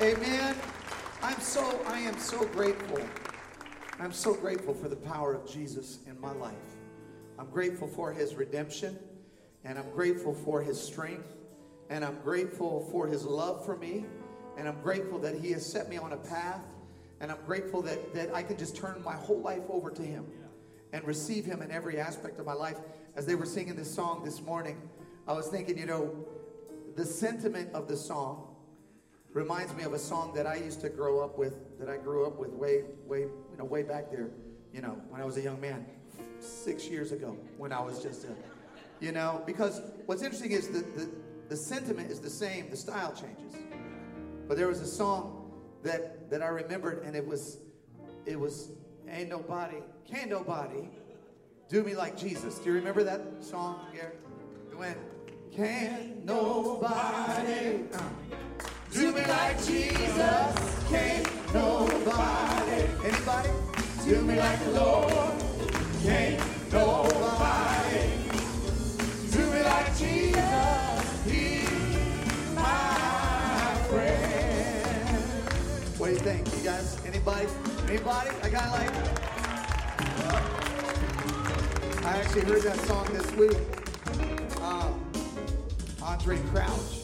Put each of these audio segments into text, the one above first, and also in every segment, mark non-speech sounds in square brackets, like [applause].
Amen. I'm so, I am so grateful. I'm so grateful for the power of Jesus in my life. I'm grateful for his redemption, and I'm grateful for his strength, and I'm grateful for his love for me, and I'm grateful that he has set me on a path, and I'm grateful that, that I can just turn my whole life over to him and receive him in every aspect of my life. As they were singing this song this morning, I was thinking, you know, the sentiment of the song reminds me of a song that I used to grow up with, that I grew up with way, way, you know, way back there, you know, when I was a young man, six years ago, when I was just a, you know, because what's interesting is the, the, the sentiment is the same, the style changes. But there was a song that, that I remembered, and it was, it was, ain't nobody, can't nobody do me like Jesus. Do you remember that song, Gary? It went, can't nobody. Uh, do me like Jesus. Can't nobody. Anybody? Do me like the Lord. Can't nobody. Do me like Jesus. He's my friend. What do you think, you guys? Anybody? Anybody? I got like. I actually heard that song this week. Um, Andraé Crouch.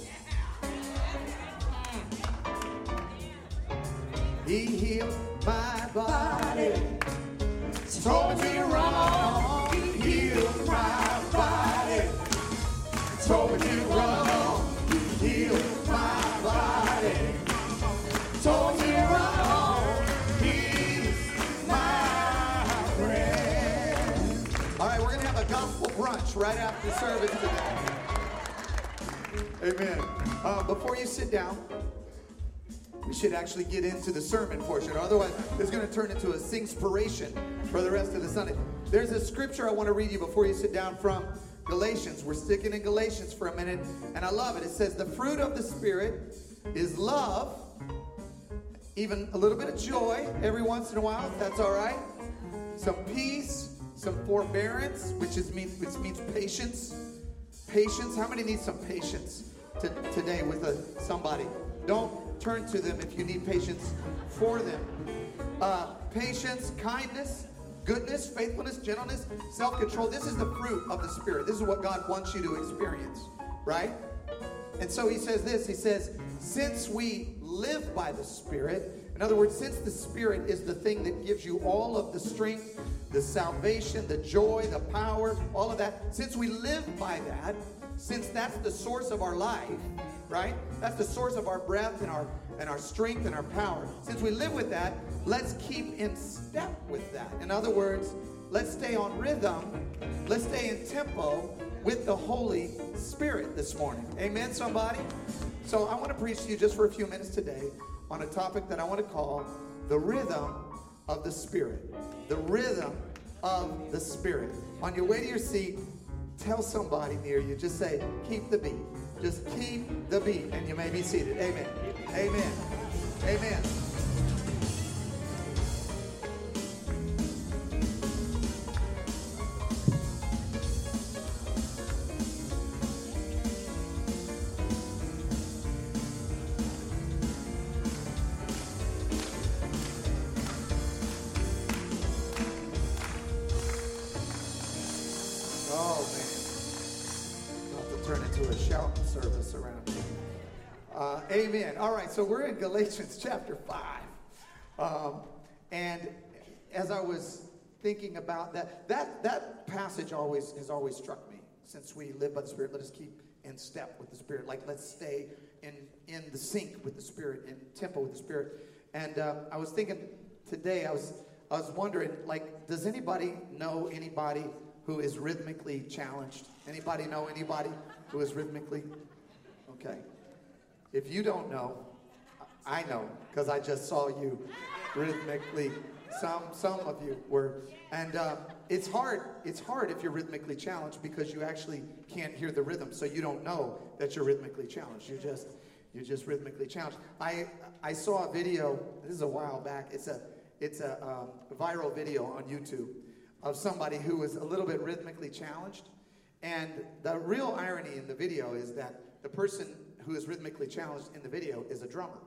Told me to run on. He my body. Told me to run on. He my body. Told me to run on. He's my friend. All right, we're going to have a gospel brunch right after service today. Amen. Uh, before you sit down, we should actually get into the sermon portion. Otherwise, it's going to turn into a singspiration for the rest of the Sunday. There's a scripture I want to read you before you sit down from Galatians. We're sticking in Galatians for a minute, and I love it. It says, The fruit of the Spirit is love, even a little bit of joy every once in a while, that's all right. Some peace, some forbearance, which is mean, which means patience. Patience. How many need some patience to, today with a, somebody? Don't turn to them if you need patience for them. Uh, patience, kindness, goodness, faithfulness, gentleness, self control. This is the fruit of the Spirit. This is what God wants you to experience, right? And so he says this He says, since we live by the Spirit, in other words, since the Spirit is the thing that gives you all of the strength, the salvation, the joy, the power, all of that, since we live by that, since that's the source of our life, right? That's the source of our breath and our and our strength and our power. Since we live with that, let's keep in step with that. In other words, let's stay on rhythm, let's stay in tempo with the Holy Spirit this morning. Amen, somebody? So I want to preach to you just for a few minutes today on a topic that I want to call the rhythm of the Spirit. The rhythm of the Spirit. On your way to your seat, tell somebody near you, just say, keep the beat. Just keep the beat, and you may be seated. Amen. Amen. Amen. Right, [laughs] so we're in Galatians chapter 5. Um, and as I was thinking about that, that, that passage always has always struck me. Since we live by the Spirit, let us keep in step with the Spirit. Like, let's stay in, in the sync with the Spirit, in tempo with the Spirit. And uh, I was thinking today, I was, I was wondering, like, does anybody know anybody who is rhythmically challenged? Anybody know anybody who is rhythmically? Okay. If you don't know, I know because I just saw you rhythmically. Some some of you were, and uh, it's hard. It's hard if you're rhythmically challenged because you actually can't hear the rhythm, so you don't know that you're rhythmically challenged. You're just you're just rhythmically challenged. I I saw a video. This is a while back. It's a it's a um, viral video on YouTube of somebody who was a little bit rhythmically challenged, and the real irony in the video is that the person who is rhythmically challenged in the video is a drummer.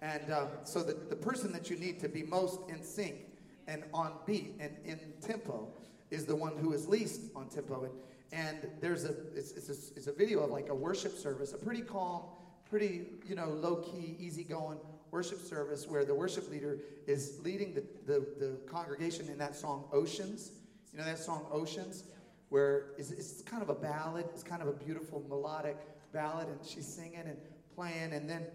And um, so the, the person that you need to be most in sync and on beat and in tempo is the one who is least on tempo. And, and there's a it's, it's, a it's a video of like a worship service, a pretty calm, pretty you know low key, easy going worship service where the worship leader is leading the, the, the congregation in that song Oceans. You know that song Oceans, where it's, it's kind of a ballad. It's kind of a beautiful melodic ballad, and she's singing and playing. And then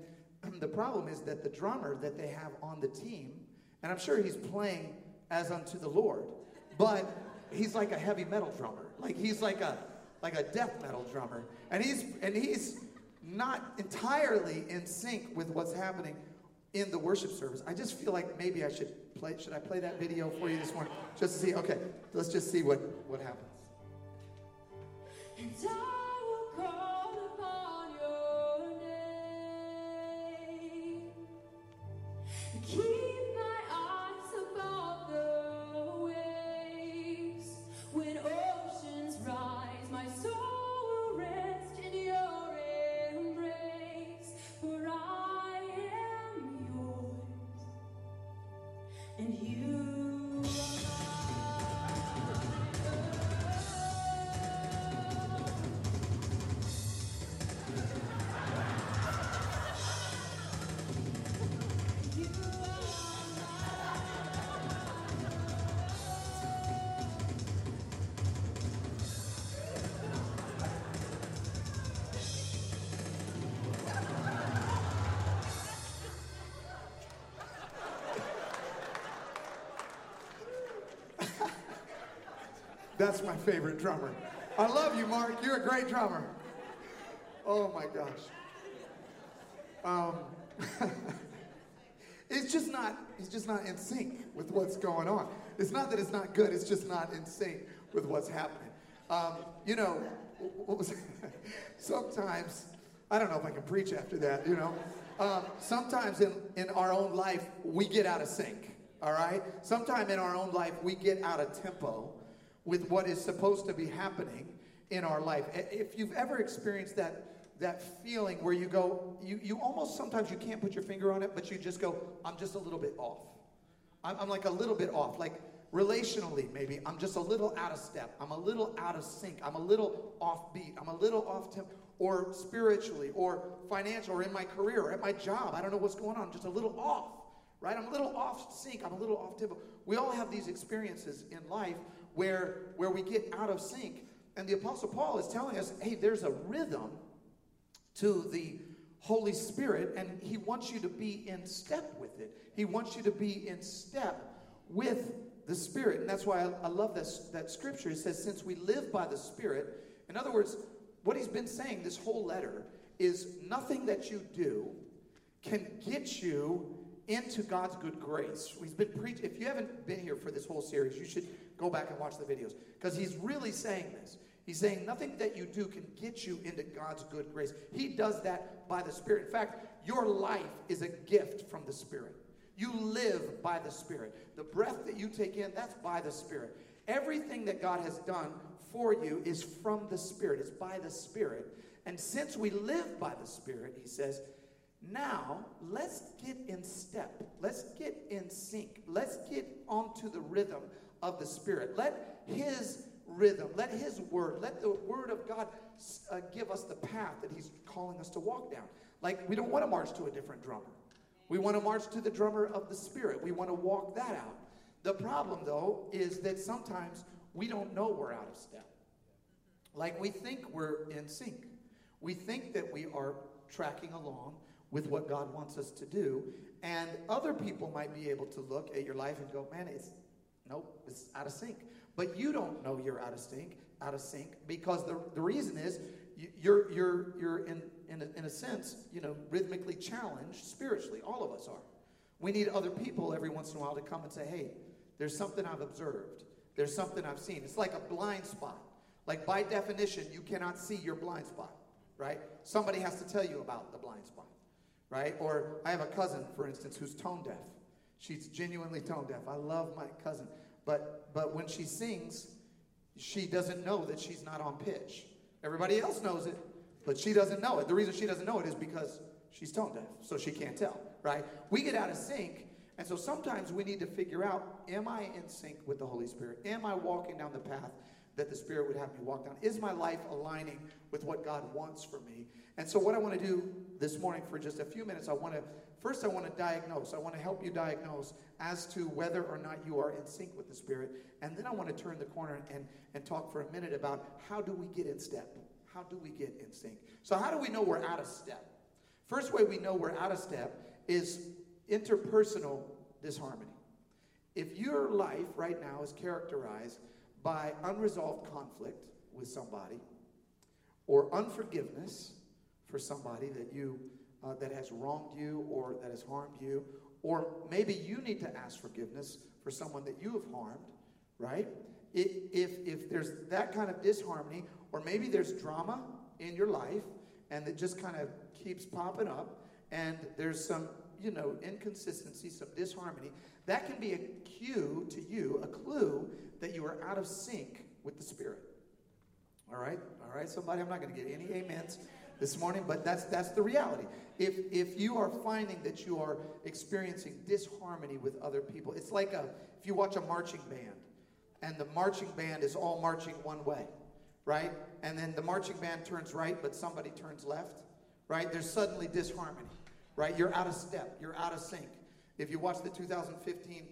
[clears throat] the problem is that the drummer that they have on the team, and I'm sure he's playing as unto the Lord, but he's like a heavy metal drummer. Like he's like a like a death metal drummer, and he's and he's not entirely in sync with what's happening in the worship service. I just feel like maybe I should play. Should I play that video for you this morning, just to see? Okay, let's just see what what happens. That's my favorite drummer. I love you, Mark. You're a great drummer. Oh my gosh. Um, [laughs] it's just not. It's just not in sync with what's going on. It's not that it's not good. It's just not in sync with what's happening. Um, you know, [laughs] sometimes I don't know if I can preach after that. You know, um, sometimes in in our own life we get out of sync. All right. Sometimes in our own life we get out of tempo with what is supposed to be happening in our life. If you've ever experienced that that feeling where you go, you, you almost sometimes you can't put your finger on it, but you just go, I'm just a little bit off. I'm, I'm like a little bit off. Like relationally, maybe I'm just a little out of step. I'm a little out of sync. I'm a little off beat. I'm a little off tempo. Or spiritually, or financial, or in my career, or at my job. I don't know what's going on. I'm just a little off, right? I'm a little off sync. I'm a little off tempo. We all have these experiences in life where, where we get out of sync. And the Apostle Paul is telling us hey, there's a rhythm to the Holy Spirit, and he wants you to be in step with it. He wants you to be in step with the Spirit. And that's why I, I love this, that scripture. It says, since we live by the Spirit, in other words, what he's been saying this whole letter is nothing that you do can get you into God's good grace. He's been preaching. If you haven't been here for this whole series, you should go back and watch the videos because he's really saying this. He's saying nothing that you do can get you into God's good grace. He does that by the Spirit. In fact, your life is a gift from the Spirit. You live by the Spirit. The breath that you take in, that's by the Spirit. Everything that God has done for you is from the Spirit, it's by the Spirit. And since we live by the Spirit, he says, now let's get in step. Let's get in sync. Let's get onto the rhythm of the Spirit. Let His rhythm, let His word, let the word of God uh, give us the path that He's calling us to walk down. Like, we don't want to march to a different drummer. We want to march to the drummer of the Spirit. We want to walk that out. The problem, though, is that sometimes we don't know we're out of step. Like, we think we're in sync. We think that we are tracking along with what God wants us to do. And other people might be able to look at your life and go, man, it's Nope, it's out of sync. But you don't know you're out of sync, out of sync, because the, the reason is you're you're you're in in a, in a sense, you know, rhythmically challenged spiritually. All of us are. We need other people every once in a while to come and say, "Hey, there's something I've observed. There's something I've seen." It's like a blind spot. Like by definition, you cannot see your blind spot, right? Somebody has to tell you about the blind spot, right? Or I have a cousin, for instance, who's tone deaf. She's genuinely tone deaf. I love my cousin. But, but when she sings, she doesn't know that she's not on pitch. Everybody else knows it, but she doesn't know it. The reason she doesn't know it is because She's tone deaf, so she can't tell, right? We get out of sync, and so sometimes we need to figure out am I in sync with the Holy Spirit? Am I walking down the path that the Spirit would have me walk down? Is my life aligning with what God wants for me? And so, what I want to do this morning for just a few minutes, I want to first, I want to diagnose. I want to help you diagnose as to whether or not you are in sync with the Spirit. And then I want to turn the corner and, and talk for a minute about how do we get in step? How do we get in sync? So, how do we know we're out of step? First way we know we're out of step is interpersonal disharmony. If your life right now is characterized by unresolved conflict with somebody or unforgiveness for somebody that you uh, that has wronged you or that has harmed you. Or maybe you need to ask forgiveness for someone that you have harmed right? If if there's that kind of disharmony or maybe there's drama in your life and it just kind of keeps popping up and there's some you know inconsistency some disharmony that can be a cue to you a clue that you are out of sync with the spirit. All right? All right somebody i'm not going to get any amens this morning but that's that's the reality. If if you are finding that you are experiencing disharmony with other people it's like a if you watch a marching band and the marching band is all marching one way right? And then the marching band turns right but somebody turns left right? There's suddenly disharmony right? You're out of step. You're out of sync. If you watch the 2015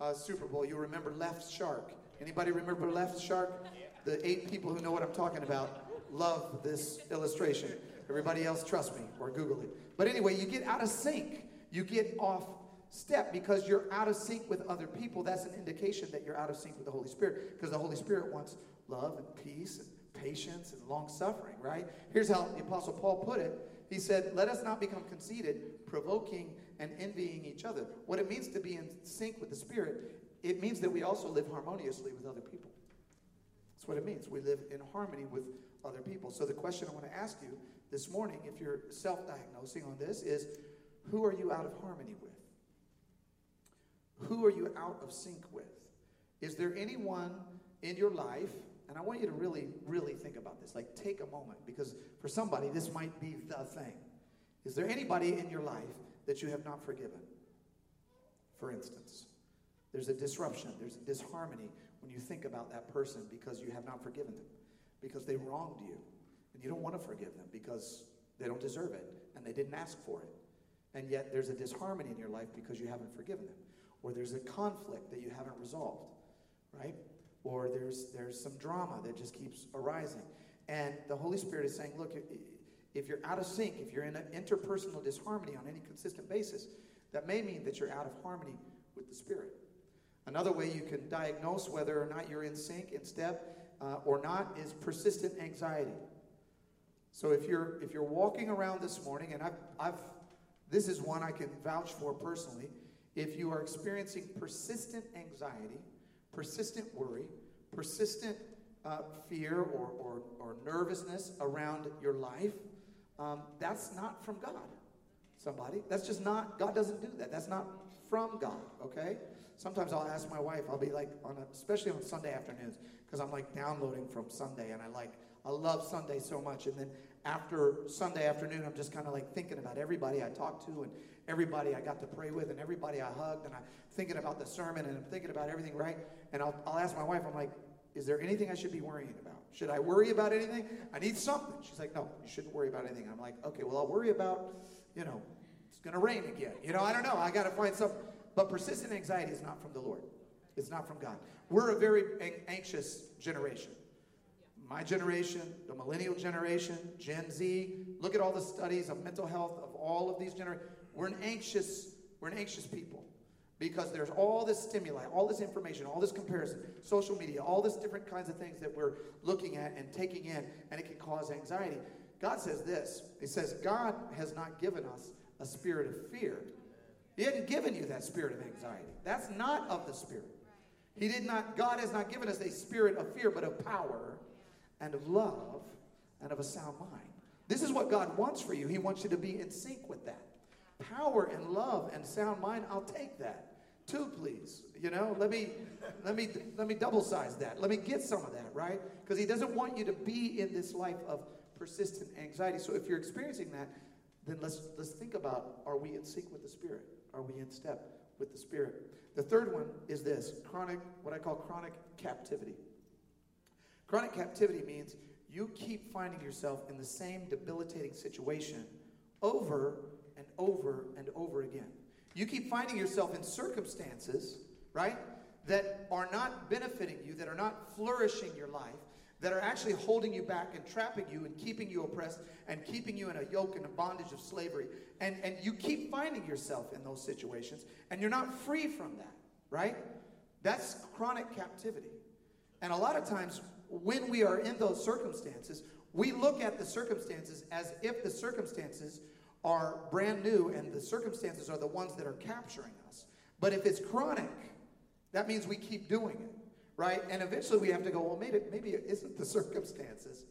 uh, super bowl you remember left shark. Anybody remember left shark? The eight people who know what i'm talking about love this illustration everybody else trust me or google it but anyway, you get out of sync. You get off step because you're out of sync with other people. That's an indication that you're out of sync with the Holy Spirit because the Holy Spirit wants love and peace and patience and long suffering, right? Here's how the Apostle Paul put it. He said, Let us not become conceited, provoking and envying each other. What it means to be in sync with the Spirit, it means that we also live harmoniously with other people. That's what it means. We live in harmony with other people. So the question I want to ask you this morning, if you're self diagnosing on this, is who are you out of harmony with? Who are you out of sync with? Is there anyone in your life, and I want you to really, really think about this, like take a moment, because for somebody, this might be the thing. Is there anybody in your life that you have not forgiven? For instance, there's a disruption, there's a disharmony when you think about that person because you have not forgiven them, because they wronged you, and you don't want to forgive them because they don't deserve it and they didn't ask for it. And yet there's a disharmony in your life because you haven't forgiven them. Or there's a conflict that you haven't resolved, right? Or there's there's some drama that just keeps arising. And the Holy Spirit is saying, look, if you're out of sync, if you're in an interpersonal disharmony on any consistent basis, that may mean that you're out of harmony with the Spirit. Another way you can diagnose whether or not you're in sync, in step, uh, or not is persistent anxiety. So if you're if you're walking around this morning, and I've I've this is one I can vouch for personally. If you are experiencing persistent anxiety, persistent worry, persistent uh, fear or, or, or nervousness around your life, um, that's not from God. Somebody, that's just not. God doesn't do that. That's not from God. Okay. Sometimes I'll ask my wife. I'll be like on, a, especially on Sunday afternoons, because I'm like downloading from Sunday, and I like I love Sunday so much. And then after Sunday afternoon, I'm just kind of like thinking about everybody I talked to and everybody I got to pray with and everybody I hugged. And I'm thinking about the sermon and I'm thinking about everything, right? And I'll, I'll ask my wife, I'm like, is there anything I should be worrying about? Should I worry about anything? I need something. She's like, no, you shouldn't worry about anything. I'm like, okay, well, I'll worry about, you know, it's going to rain again. You know, I don't know. I got to find something. But persistent anxiety is not from the Lord. It's not from God. We're a very anxious generation my generation, the millennial generation, Gen Z, look at all the studies of mental health of all of these generations. We're an anxious, we're an anxious people because there's all this stimuli, all this information, all this comparison, social media, all this different kinds of things that we're looking at and taking in, and it can cause anxiety. God says this He says, God has not given us a spirit of fear. He hadn't given you that spirit of anxiety. That's not of the spirit. He did not, God has not given us a spirit of fear, but of power and of love and of a sound mind. This is what God wants for you. He wants you to be in sync with that. Power and love and sound mind, I'll take that. Two, please. You know, let me let me let me double size that. Let me get some of that, right? Because he doesn't want you to be in this life of persistent anxiety. So if you're experiencing that, then let's, let's think about are we in sync with the Spirit? Are we in step with the Spirit? The third one is this chronic, what I call chronic captivity. Chronic captivity means you keep finding yourself in the same debilitating situation over and over and over again. You keep finding yourself in circumstances, right, that are not benefiting you, that are not flourishing your life, that are actually holding you back and trapping you and keeping you oppressed and keeping you in a yoke and a bondage of slavery. And, and you keep finding yourself in those situations and you're not free from that, right? That's chronic captivity. And a lot of times, when we are in those circumstances, we look at the circumstances as if the circumstances are brand new and the circumstances are the ones that are capturing us. But if it's chronic, that means we keep doing it right? And eventually we have to go, well, maybe, maybe it isn't the circumstances.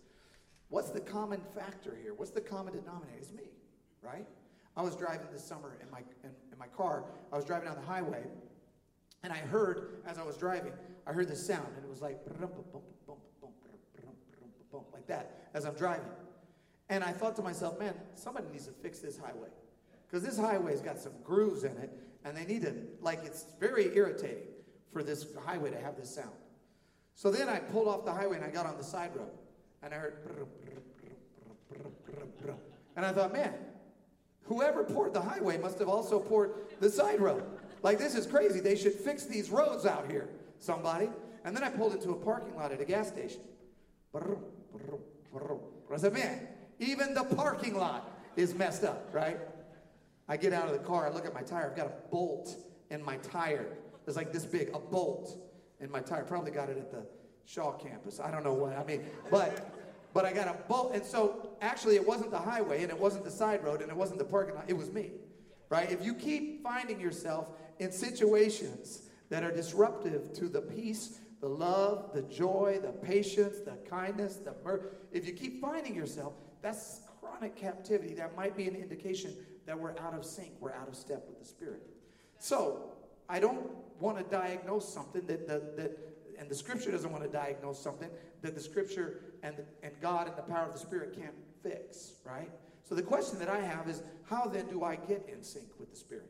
What's the common factor here? What's the common denominator? It's me, right? I was driving this summer in my, in, in my car. I was driving down the highway, and I heard, as I was driving, I heard this sound, and it was like, like that as I'm driving. And I thought to myself, man, somebody needs to fix this highway. Because this highway's got some grooves in it, and they need to, like, it's very irritating for this highway to have this sound. So then I pulled off the highway and I got on the side road and I heard and I thought, man, whoever poured the highway must have also poured the side road. Like this is crazy. They should fix these roads out here, somebody. And then I pulled into a parking lot at a gas station. I said, man, even the parking lot is messed up, right? I get out of the car, I look at my tire, I've got a bolt in my tire was like this big, a bolt in my tire. Probably got it at the Shaw campus. I don't know what. I mean, but but I got a bolt, and so actually it wasn't the highway, and it wasn't the side road, and it wasn't the parking lot. It was me, right? If you keep finding yourself in situations that are disruptive to the peace, the love, the joy, the patience, the kindness, the if you keep finding yourself, that's chronic captivity. That might be an indication that we're out of sync, we're out of step with the Spirit. So I don't want to diagnose something that, that, that and the scripture doesn't want to diagnose something that the scripture and, and God and the power of the Spirit can't fix, right? So the question that I have is how then do I get in sync with the Spirit?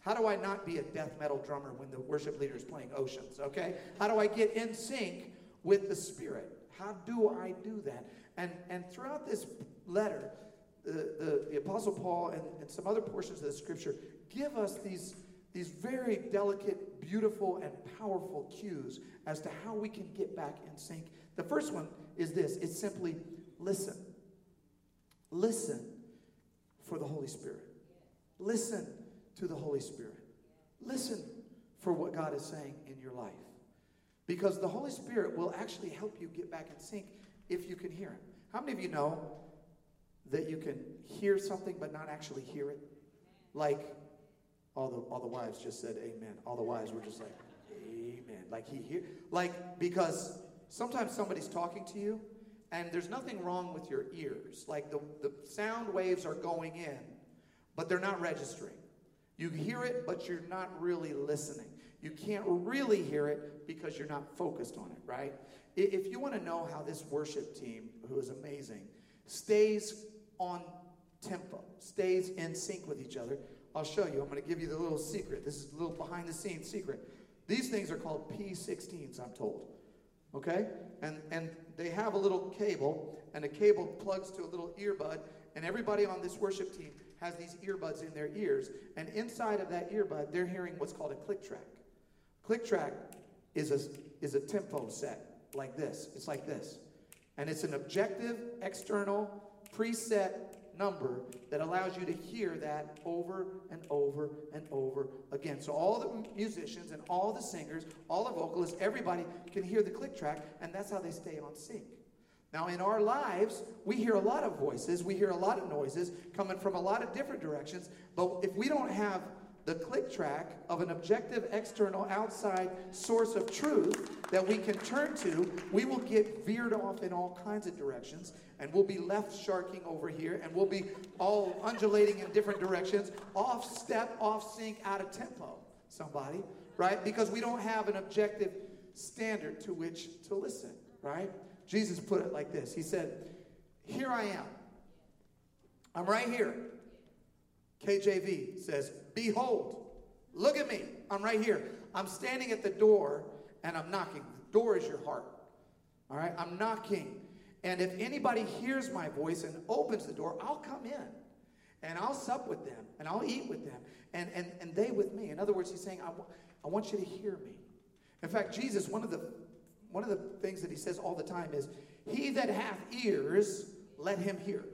How do I not be a death metal drummer when the worship leader is playing Oceans, okay? How do I get in sync with the Spirit? How do I do that? And, and throughout this letter, the, the, the Apostle Paul and, and some other portions of the scripture give us these these very delicate, beautiful, and powerful cues as to how we can get back in sync. The first one is this it's simply listen. Listen for the Holy Spirit. Listen to the Holy Spirit. Listen for what God is saying in your life. Because the Holy Spirit will actually help you get back in sync if you can hear Him. How many of you know that you can hear something but not actually hear it? Like, all the all the wives just said amen. All the wives were just like, amen. Like he hear like because sometimes somebody's talking to you and there's nothing wrong with your ears. Like the, the sound waves are going in, but they're not registering. You hear it, but you're not really listening. You can't really hear it because you're not focused on it, right? If you want to know how this worship team, who is amazing, stays on tempo, stays in sync with each other, I'll show you. I'm going to give you the little secret. This is a little behind the scenes secret. These things are called P16s, I'm told. Okay? And, and they have a little cable, and the cable plugs to a little earbud, and everybody on this worship team has these earbuds in their ears. And inside of that earbud, they're hearing what's called a click track. Click track is a, is a tempo set like this. It's like this. And it's an objective, external, preset number that allows you to hear that over and over and over again. So all the musicians and all the singers, all the vocalists, everybody can hear the click track, and that's how they stay on sync. Now, in our lives, we hear a lot of voices, we hear a lot of noises coming from a lot of different directions, but if we don't have the click track of an objective, external, outside source of truth that we can turn to, we will get veered off in all kinds of directions and we'll be left sharking over here and we'll be all undulating in different directions, off step, off sync, out of tempo. Somebody, right? Because we don't have an objective standard to which to listen, right? Jesus put it like this He said, Here I am. I'm right here. KJV says, Behold, look at me. I'm right here. I'm standing at the door and I'm knocking. The door is your heart. All right? I'm knocking. And if anybody hears my voice and opens the door, I'll come in and I'll sup with them and I'll eat with them and, and, and they with me. In other words, he's saying, I, w- I want you to hear me. In fact, Jesus, one of the one of the things that he says all the time is, He that hath ears, let him hear.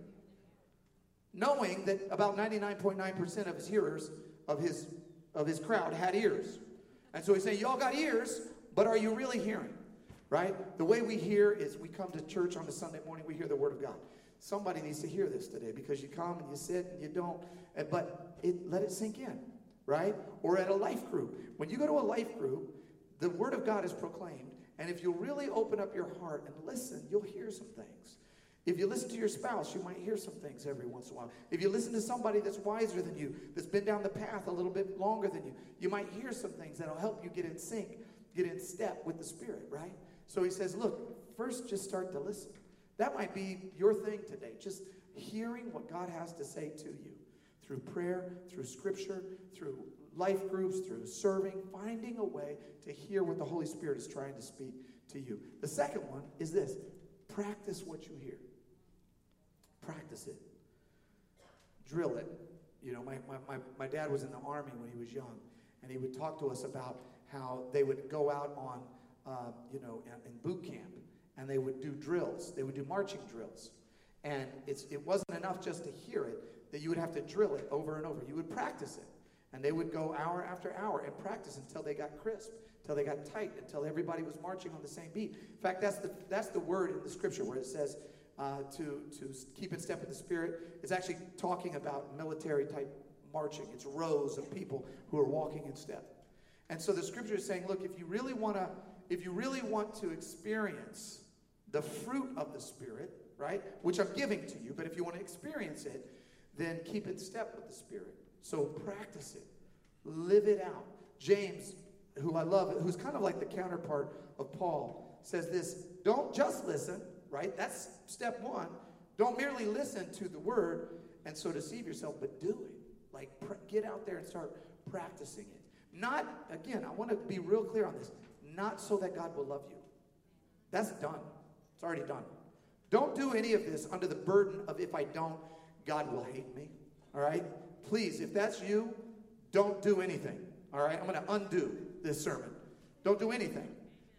Knowing that about 99.9% of his hearers, of his of his crowd, had ears. And so he's saying, Y'all got ears, but are you really hearing? Right? The way we hear is we come to church on a Sunday morning, we hear the word of God. Somebody needs to hear this today because you come and you sit and you don't, but it, let it sink in, right? Or at a life group. When you go to a life group, the word of God is proclaimed. And if you'll really open up your heart and listen, you'll hear some things. If you listen to your spouse, you might hear some things every once in a while. If you listen to somebody that's wiser than you, that's been down the path a little bit longer than you, you might hear some things that'll help you get in sync, get in step with the Spirit, right? So he says, look, first just start to listen. That might be your thing today, just hearing what God has to say to you through prayer, through scripture, through life groups, through serving, finding a way to hear what the Holy Spirit is trying to speak to you. The second one is this practice what you hear. Practice it. Drill it. You know, my, my, my, my dad was in the army when he was young, and he would talk to us about how they would go out on, uh, you know, in, in boot camp, and they would do drills. They would do marching drills. And it's, it wasn't enough just to hear it, that you would have to drill it over and over. You would practice it. And they would go hour after hour and practice until they got crisp, until they got tight, until everybody was marching on the same beat. In fact, that's the, that's the word in the scripture where it says uh, to, to keep in step with the Spirit. It's actually talking about military type marching. It's rows of people who are walking in step. And so the scripture is saying, look, if you really want to, if you really want to experience the fruit of the Spirit, right, which I'm giving to you, but if you want to experience it, then keep in step with the Spirit. So practice it, live it out. James, who I love, who's kind of like the counterpart of Paul, says this don't just listen, right? That's step one. Don't merely listen to the word and so deceive yourself, but do it. Like, pr- get out there and start practicing it. Not, again, I want to be real clear on this, not so that God will love you. That's done, it's already done. Don't do any of this under the burden of if I don't, God will hate me. All right? Please, if that's you, don't do anything. All right? I'm going to undo this sermon. Don't do anything.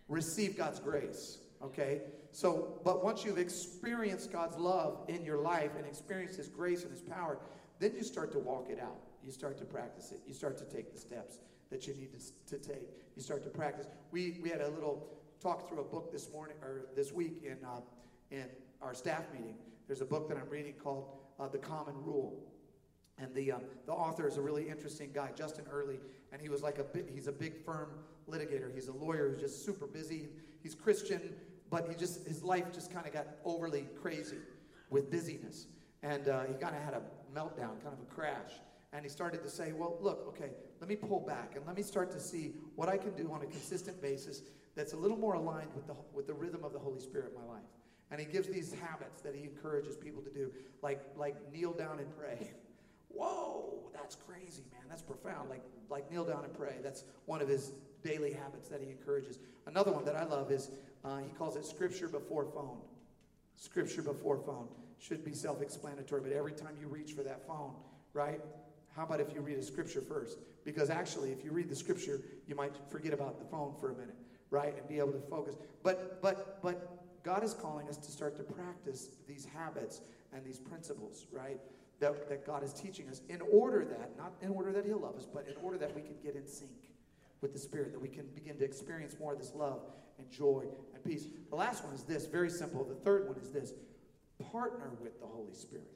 Receive God's grace. Okay? So, but once you've experienced God's love in your life and experienced His grace and His power, then you start to walk it out. You start to practice it. You start to take the steps that you need to, to take. You start to practice. We, we had a little talk through a book this morning or this week in, uh, in our staff meeting. There's a book that I'm reading called uh, The Common Rule. And the, um, the author is a really interesting guy, Justin Earley, and he was like a big, he's a big firm litigator. He's a lawyer who's just super busy. He's Christian, but he just his life just kind of got overly crazy with busyness, and uh, he kind of had a meltdown, kind of a crash. And he started to say, "Well, look, okay, let me pull back and let me start to see what I can do on a consistent basis that's a little more aligned with the with the rhythm of the Holy Spirit in my life." And he gives these habits that he encourages people to do, like like kneel down and pray. [laughs] Whoa, that's crazy, man. That's profound. Like like kneel down and pray. That's one of his daily habits that he encourages. Another one that I love is uh, he calls it scripture before phone. Scripture before phone should be self-explanatory, but every time you reach for that phone, right? How about if you read a scripture first? Because actually, if you read the scripture, you might forget about the phone for a minute, right? And be able to focus. But but but God is calling us to start to practice these habits and these principles, right? That, that God is teaching us in order that, not in order that He'll love us, but in order that we can get in sync with the Spirit, that we can begin to experience more of this love and joy and peace. The last one is this very simple. The third one is this partner with the Holy Spirit.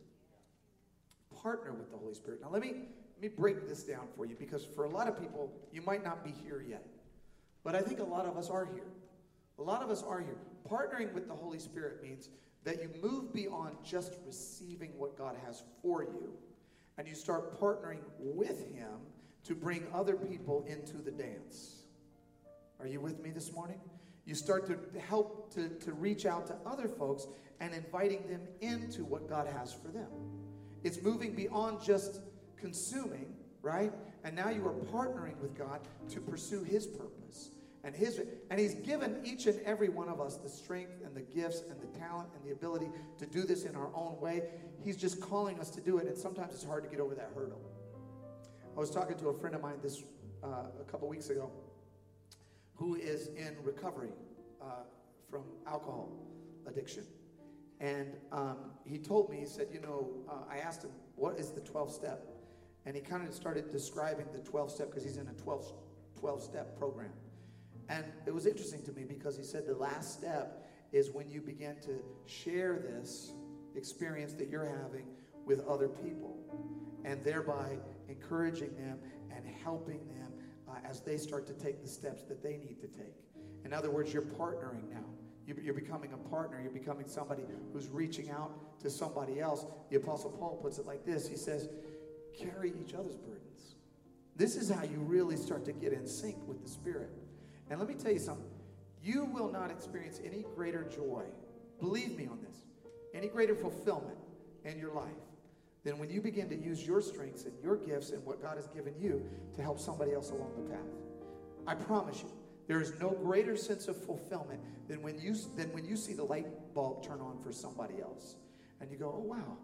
Partner with the Holy Spirit. Now, let me, let me break this down for you because for a lot of people, you might not be here yet. But I think a lot of us are here. A lot of us are here. Partnering with the Holy Spirit means that you move beyond just receiving what God has for you and you start partnering with Him to bring other people into the dance. Are you with me this morning? You start to help to, to reach out to other folks and inviting them into what God has for them. It's moving beyond just consuming, right? And now you are partnering with God to pursue His purpose. And his and he's given each and every one of us the strength and the gifts and the talent and the ability to do this in our own way. He's just calling us to do it, and sometimes it's hard to get over that hurdle. I was talking to a friend of mine this uh, a couple weeks ago, who is in recovery uh, from alcohol addiction, and um, he told me, he said, you know, uh, I asked him, what is the 12 step? And he kind of started describing the 12 step because he's in a 12, 12 step program. And it was interesting to me because he said the last step is when you begin to share this experience that you're having with other people and thereby encouraging them and helping them uh, as they start to take the steps that they need to take. In other words, you're partnering now. You're becoming a partner. You're becoming somebody who's reaching out to somebody else. The Apostle Paul puts it like this He says, carry each other's burdens. This is how you really start to get in sync with the Spirit. And let me tell you something you will not experience any greater joy, believe me on this, any greater fulfillment in your life than when you begin to use your strengths and your gifts and what God has given you to help somebody else along the path. I promise you, there is no greater sense of fulfillment than when you than when you see the light bulb turn on for somebody else. And you go, oh wow,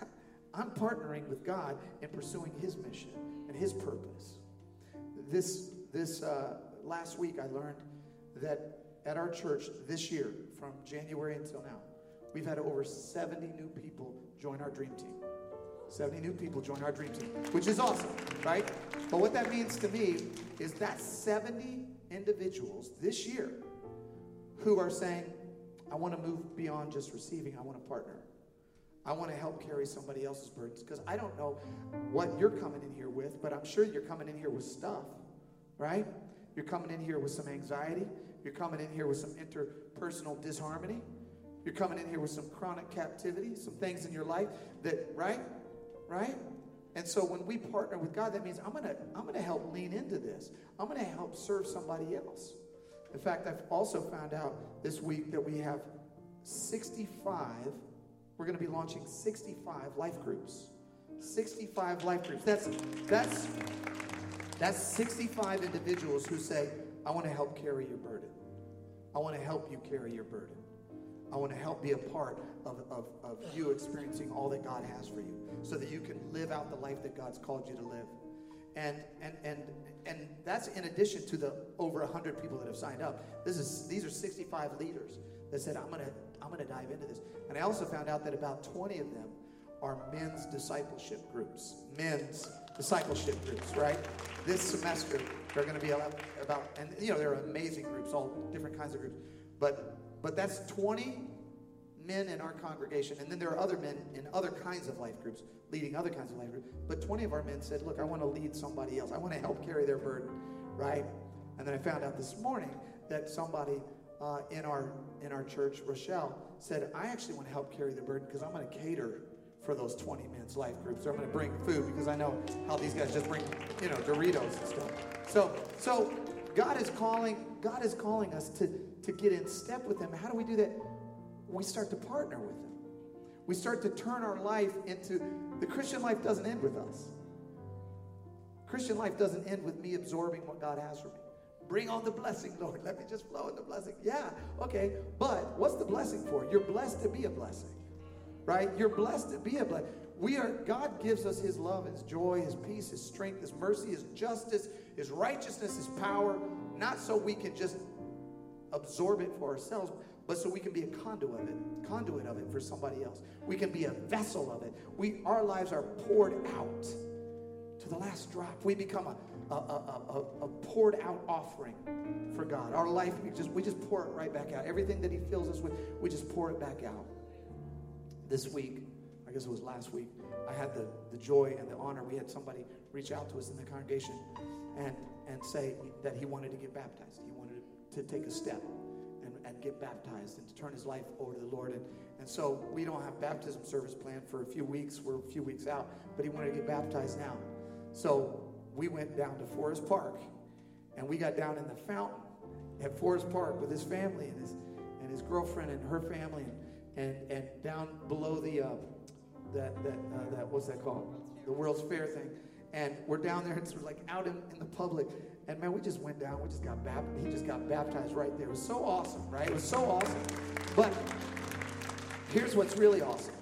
[laughs] I'm partnering with God in pursuing his mission and his purpose. This this uh, last week, I learned that at our church this year, from January until now, we've had over 70 new people join our dream team. 70 new people join our dream team, which is awesome, right? But what that means to me is that 70 individuals this year who are saying, I want to move beyond just receiving, I want to partner. I want to help carry somebody else's burdens because I don't know what you're coming in here with, but I'm sure you're coming in here with stuff, right? You're coming in here with some anxiety. You're coming in here with some interpersonal disharmony. You're coming in here with some chronic captivity, some things in your life that, right? Right? And so when we partner with God, that means I'm gonna, I'm gonna help lean into this. I'm gonna help serve somebody else. In fact, I've also found out this week that we have 65, we're gonna be launching 65 life groups. 65 life groups. That's that's that's 65 individuals who say, I want to help carry your burden. I want to help you carry your burden. I want to help be a part of, of, of you experiencing all that God has for you so that you can live out the life that God's called you to live. And, and, and, and that's in addition to the over 100 people that have signed up. This is, these are 65 leaders that said, I'm going to I'm going to dive into this. And I also found out that about 20 of them are men's discipleship groups. Men's discipleship groups, right? This semester, they're going to be about, and you know, there are amazing groups, all different kinds of groups. But, but that's 20 men in our congregation. And then there are other men in other kinds of life groups, leading other kinds of life groups. But 20 of our men said, Look, I want to lead somebody else. I want to help carry their burden, right? And then I found out this morning that somebody uh, in our in our church, Rochelle, said, I actually want to help carry the burden because I'm going to cater for those 20 men's life groups. So I'm going to bring food because I know how these guys just bring, you know, Doritos and stuff. So, so God is calling, God is calling us to, to get in step with Him. How do we do that? We start to partner with Him. We start to turn our life into the Christian life doesn't end with us. Christian life doesn't end with me absorbing what God has for me. Bring on the blessing, Lord. [laughs] Let me just flow in the blessing. Yeah, okay. But what's the blessing for? You're blessed to be a blessing right? You're blessed to be a blessing. We are, God gives us His love, His joy, His peace, His strength, His mercy, His justice, His righteousness, is power, not so we can just absorb it for ourselves, but so we can be a conduit of it, conduit of it for somebody else. We can be a vessel of it. We, our lives are poured out to the last drop. We become a, a, a, a, poured out offering for God. Our life, we just, we just pour it right back out. Everything that He fills us with, we just pour it back out this week, I guess it was last week, I had the, the joy and the honor. We had somebody reach out to us in the congregation and, and say that he wanted to get baptized. He wanted to take a step and, and get baptized and to turn his life over to the Lord. And, and so we don't have baptism service planned for a few weeks. We're a few weeks out, but he wanted to get baptized now. So we went down to Forest Park and we got down in the fountain at Forest Park with his family and his, and his girlfriend and her family. And, and and down below the uh, that that uh, that what's that called? the World's Fair thing. And we're down there, and it's like out in, in the public. And man, we just went down. We just got baptized. He just got baptized right there. It was so awesome, right? It was so awesome. But here's what's really awesome.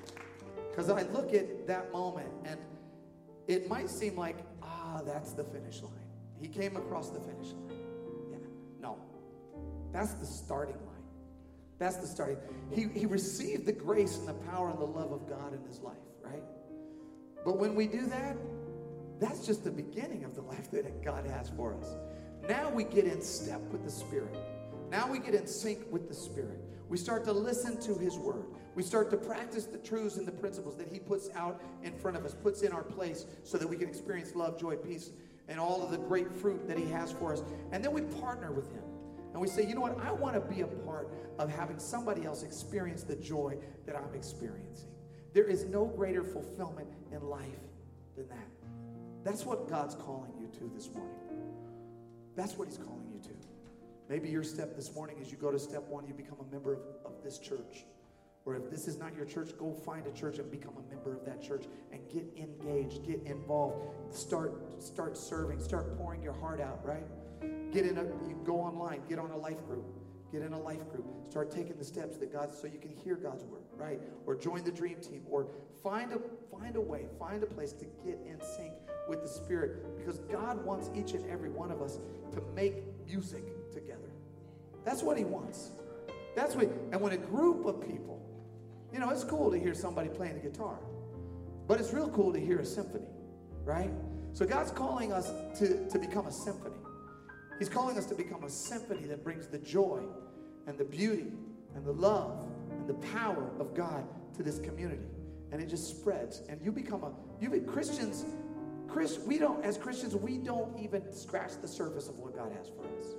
Because I look at that moment, and it might seem like, ah, that's the finish line. He came across the finish line. Yeah. No. That's the starting line. That's the starting. He, he received the grace and the power and the love of God in his life, right? But when we do that, that's just the beginning of the life that God has for us. Now we get in step with the Spirit. Now we get in sync with the Spirit. We start to listen to His Word. We start to practice the truths and the principles that He puts out in front of us, puts in our place, so that we can experience love, joy, peace, and all of the great fruit that He has for us. And then we partner with Him. And we say, you know what? I want to be a part of having somebody else experience the joy that I'm experiencing. There is no greater fulfillment in life than that. That's what God's calling you to this morning. That's what He's calling you to. Maybe your step this morning is you go to step one, you become a member of, of this church. Or if this is not your church, go find a church and become a member of that church and get engaged, get involved, start start serving, start pouring your heart out, right? Get in a you go online, get on a life group. Get in a life group. Start taking the steps that God so you can hear God's word, right? Or join the dream team or find a find a way, find a place to get in sync with the Spirit because God wants each and every one of us to make music together. That's what He wants. That's what, and when a group of people, you know, it's cool to hear somebody playing the guitar, but it's real cool to hear a symphony, right? So God's calling us to, to become a symphony. He's calling us to become a symphony that brings the joy and the beauty and the love and the power of God to this community. And it just spreads. And you become a, you be Christians Chris, we don't, as Christians, we don't even scratch the surface of what God has for us.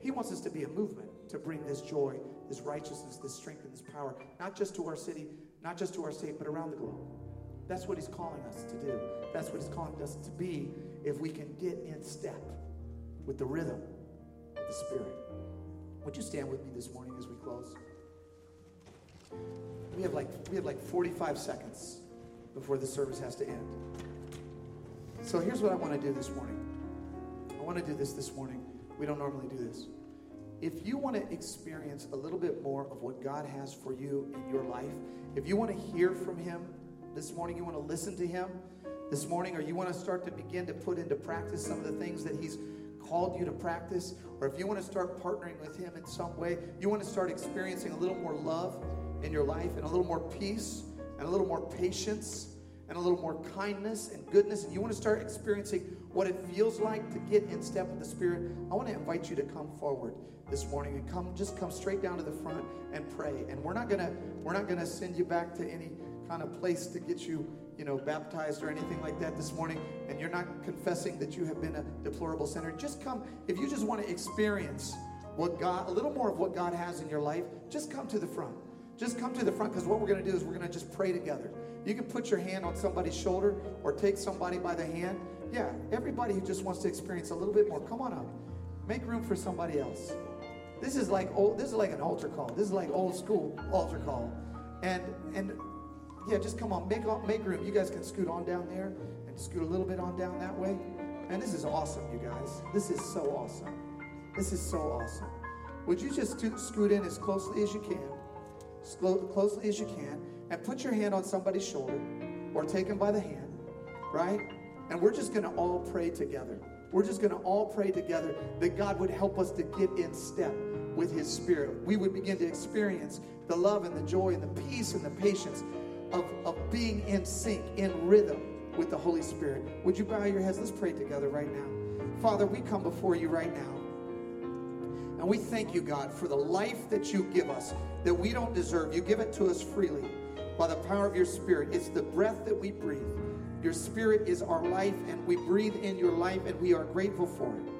He wants us to be a movement to bring this joy, this righteousness, this strength, and this power, not just to our city, not just to our state, but around the globe. That's what He's calling us to do. That's what He's calling us to be if we can get in step with the rhythm of the Spirit. Would you stand with me this morning as we close? We have like we have like 45 seconds before the service has to end. So here's what I want to do this morning. I want to do this this morning. We don't normally do this. If you want to experience a little bit more of what God has for you in your life, if you want to hear from Him this morning, you want to listen to Him this morning, or you want to start to begin to put into practice some of the things that He's called you to practice, or if you want to start partnering with Him in some way, you want to start experiencing a little more love in your life and a little more peace and a little more patience and a little more kindness and goodness, and you want to start experiencing what it feels like to get in step with the Spirit, I want to invite you to come forward this morning and come just come straight down to the front and pray. And we're not gonna we're not gonna send you back to any kind of place to get you you know baptized or anything like that this morning. And you're not confessing that you have been a deplorable sinner. Just come if you just want to experience what God a little more of what God has in your life. Just come to the front. Just come to the front because what we're going to do is we're going to just pray together. You can put your hand on somebody's shoulder or take somebody by the hand. Yeah, everybody who just wants to experience a little bit more, come on up. Make room for somebody else. This is like old, this is like an altar call. This is like old school altar call. And and yeah, just come on, make make room. You guys can scoot on down there and scoot a little bit on down that way. And this is awesome, you guys. This is so awesome. This is so awesome. Would you just scoot in as closely as you can? As closely as you can and put your hand on somebody's shoulder or take them by the hand, right? And we're just going to all pray together. We're just going to all pray together that God would help us to get in step with His Spirit. We would begin to experience the love and the joy and the peace and the patience of, of being in sync, in rhythm with the Holy Spirit. Would you bow your heads? Let's pray together right now. Father, we come before you right now. And we thank you, God, for the life that you give us that we don't deserve. You give it to us freely by the power of your Spirit. It's the breath that we breathe. Your Spirit is our life, and we breathe in your life, and we are grateful for it.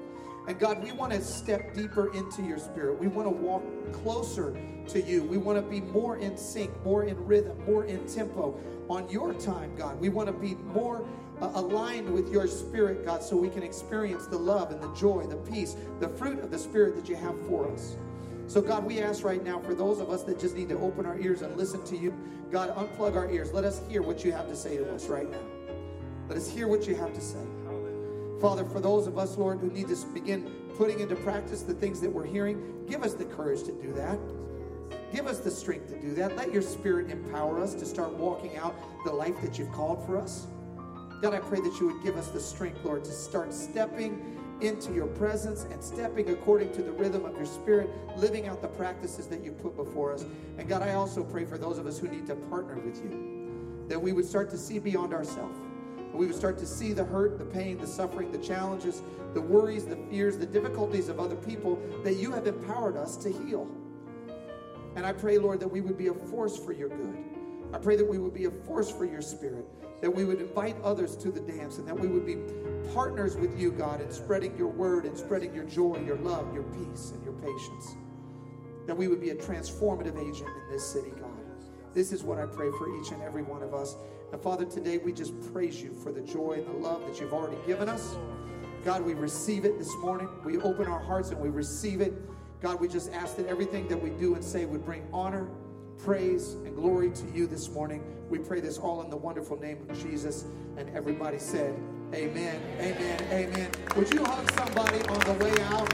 And God, we want to step deeper into your Spirit. We want to walk closer to you. We want to be more in sync, more in rhythm, more in tempo on your time, God. We want to be more uh, aligned with your Spirit, God, so we can experience the love and the joy, the peace, the fruit of the Spirit that you have for us. So, God, we ask right now for those of us that just need to open our ears and listen to you, God, unplug our ears. Let us hear what you have to say to us right now. Let us hear what you have to say. Father, for those of us, Lord, who need to begin putting into practice the things that we're hearing, give us the courage to do that. Give us the strength to do that. Let your spirit empower us to start walking out the life that you've called for us. God, I pray that you would give us the strength, Lord, to start stepping into your presence and stepping according to the rhythm of your spirit, living out the practices that you put before us. And God, I also pray for those of us who need to partner with you, that we would start to see beyond ourselves. We would start to see the hurt, the pain, the suffering, the challenges, the worries, the fears, the difficulties of other people that you have empowered us to heal. And I pray, Lord, that we would be a force for your good. I pray that we would be a force for your spirit, that we would invite others to the dance, and that we would be partners with you, God, in spreading your word and spreading your joy, your love, your peace, and your patience. That we would be a transformative agent in this city, God. This is what I pray for each and every one of us. And Father, today we just praise you for the joy and the love that you've already given us. God, we receive it this morning. We open our hearts and we receive it. God, we just ask that everything that we do and say would bring honor, praise, and glory to you this morning. We pray this all in the wonderful name of Jesus. And everybody said, Amen, amen, amen. Would you hug somebody on the way out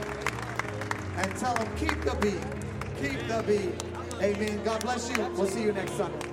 and tell them, keep the beat, keep the beat. Amen. God bless you. We'll see you next Sunday.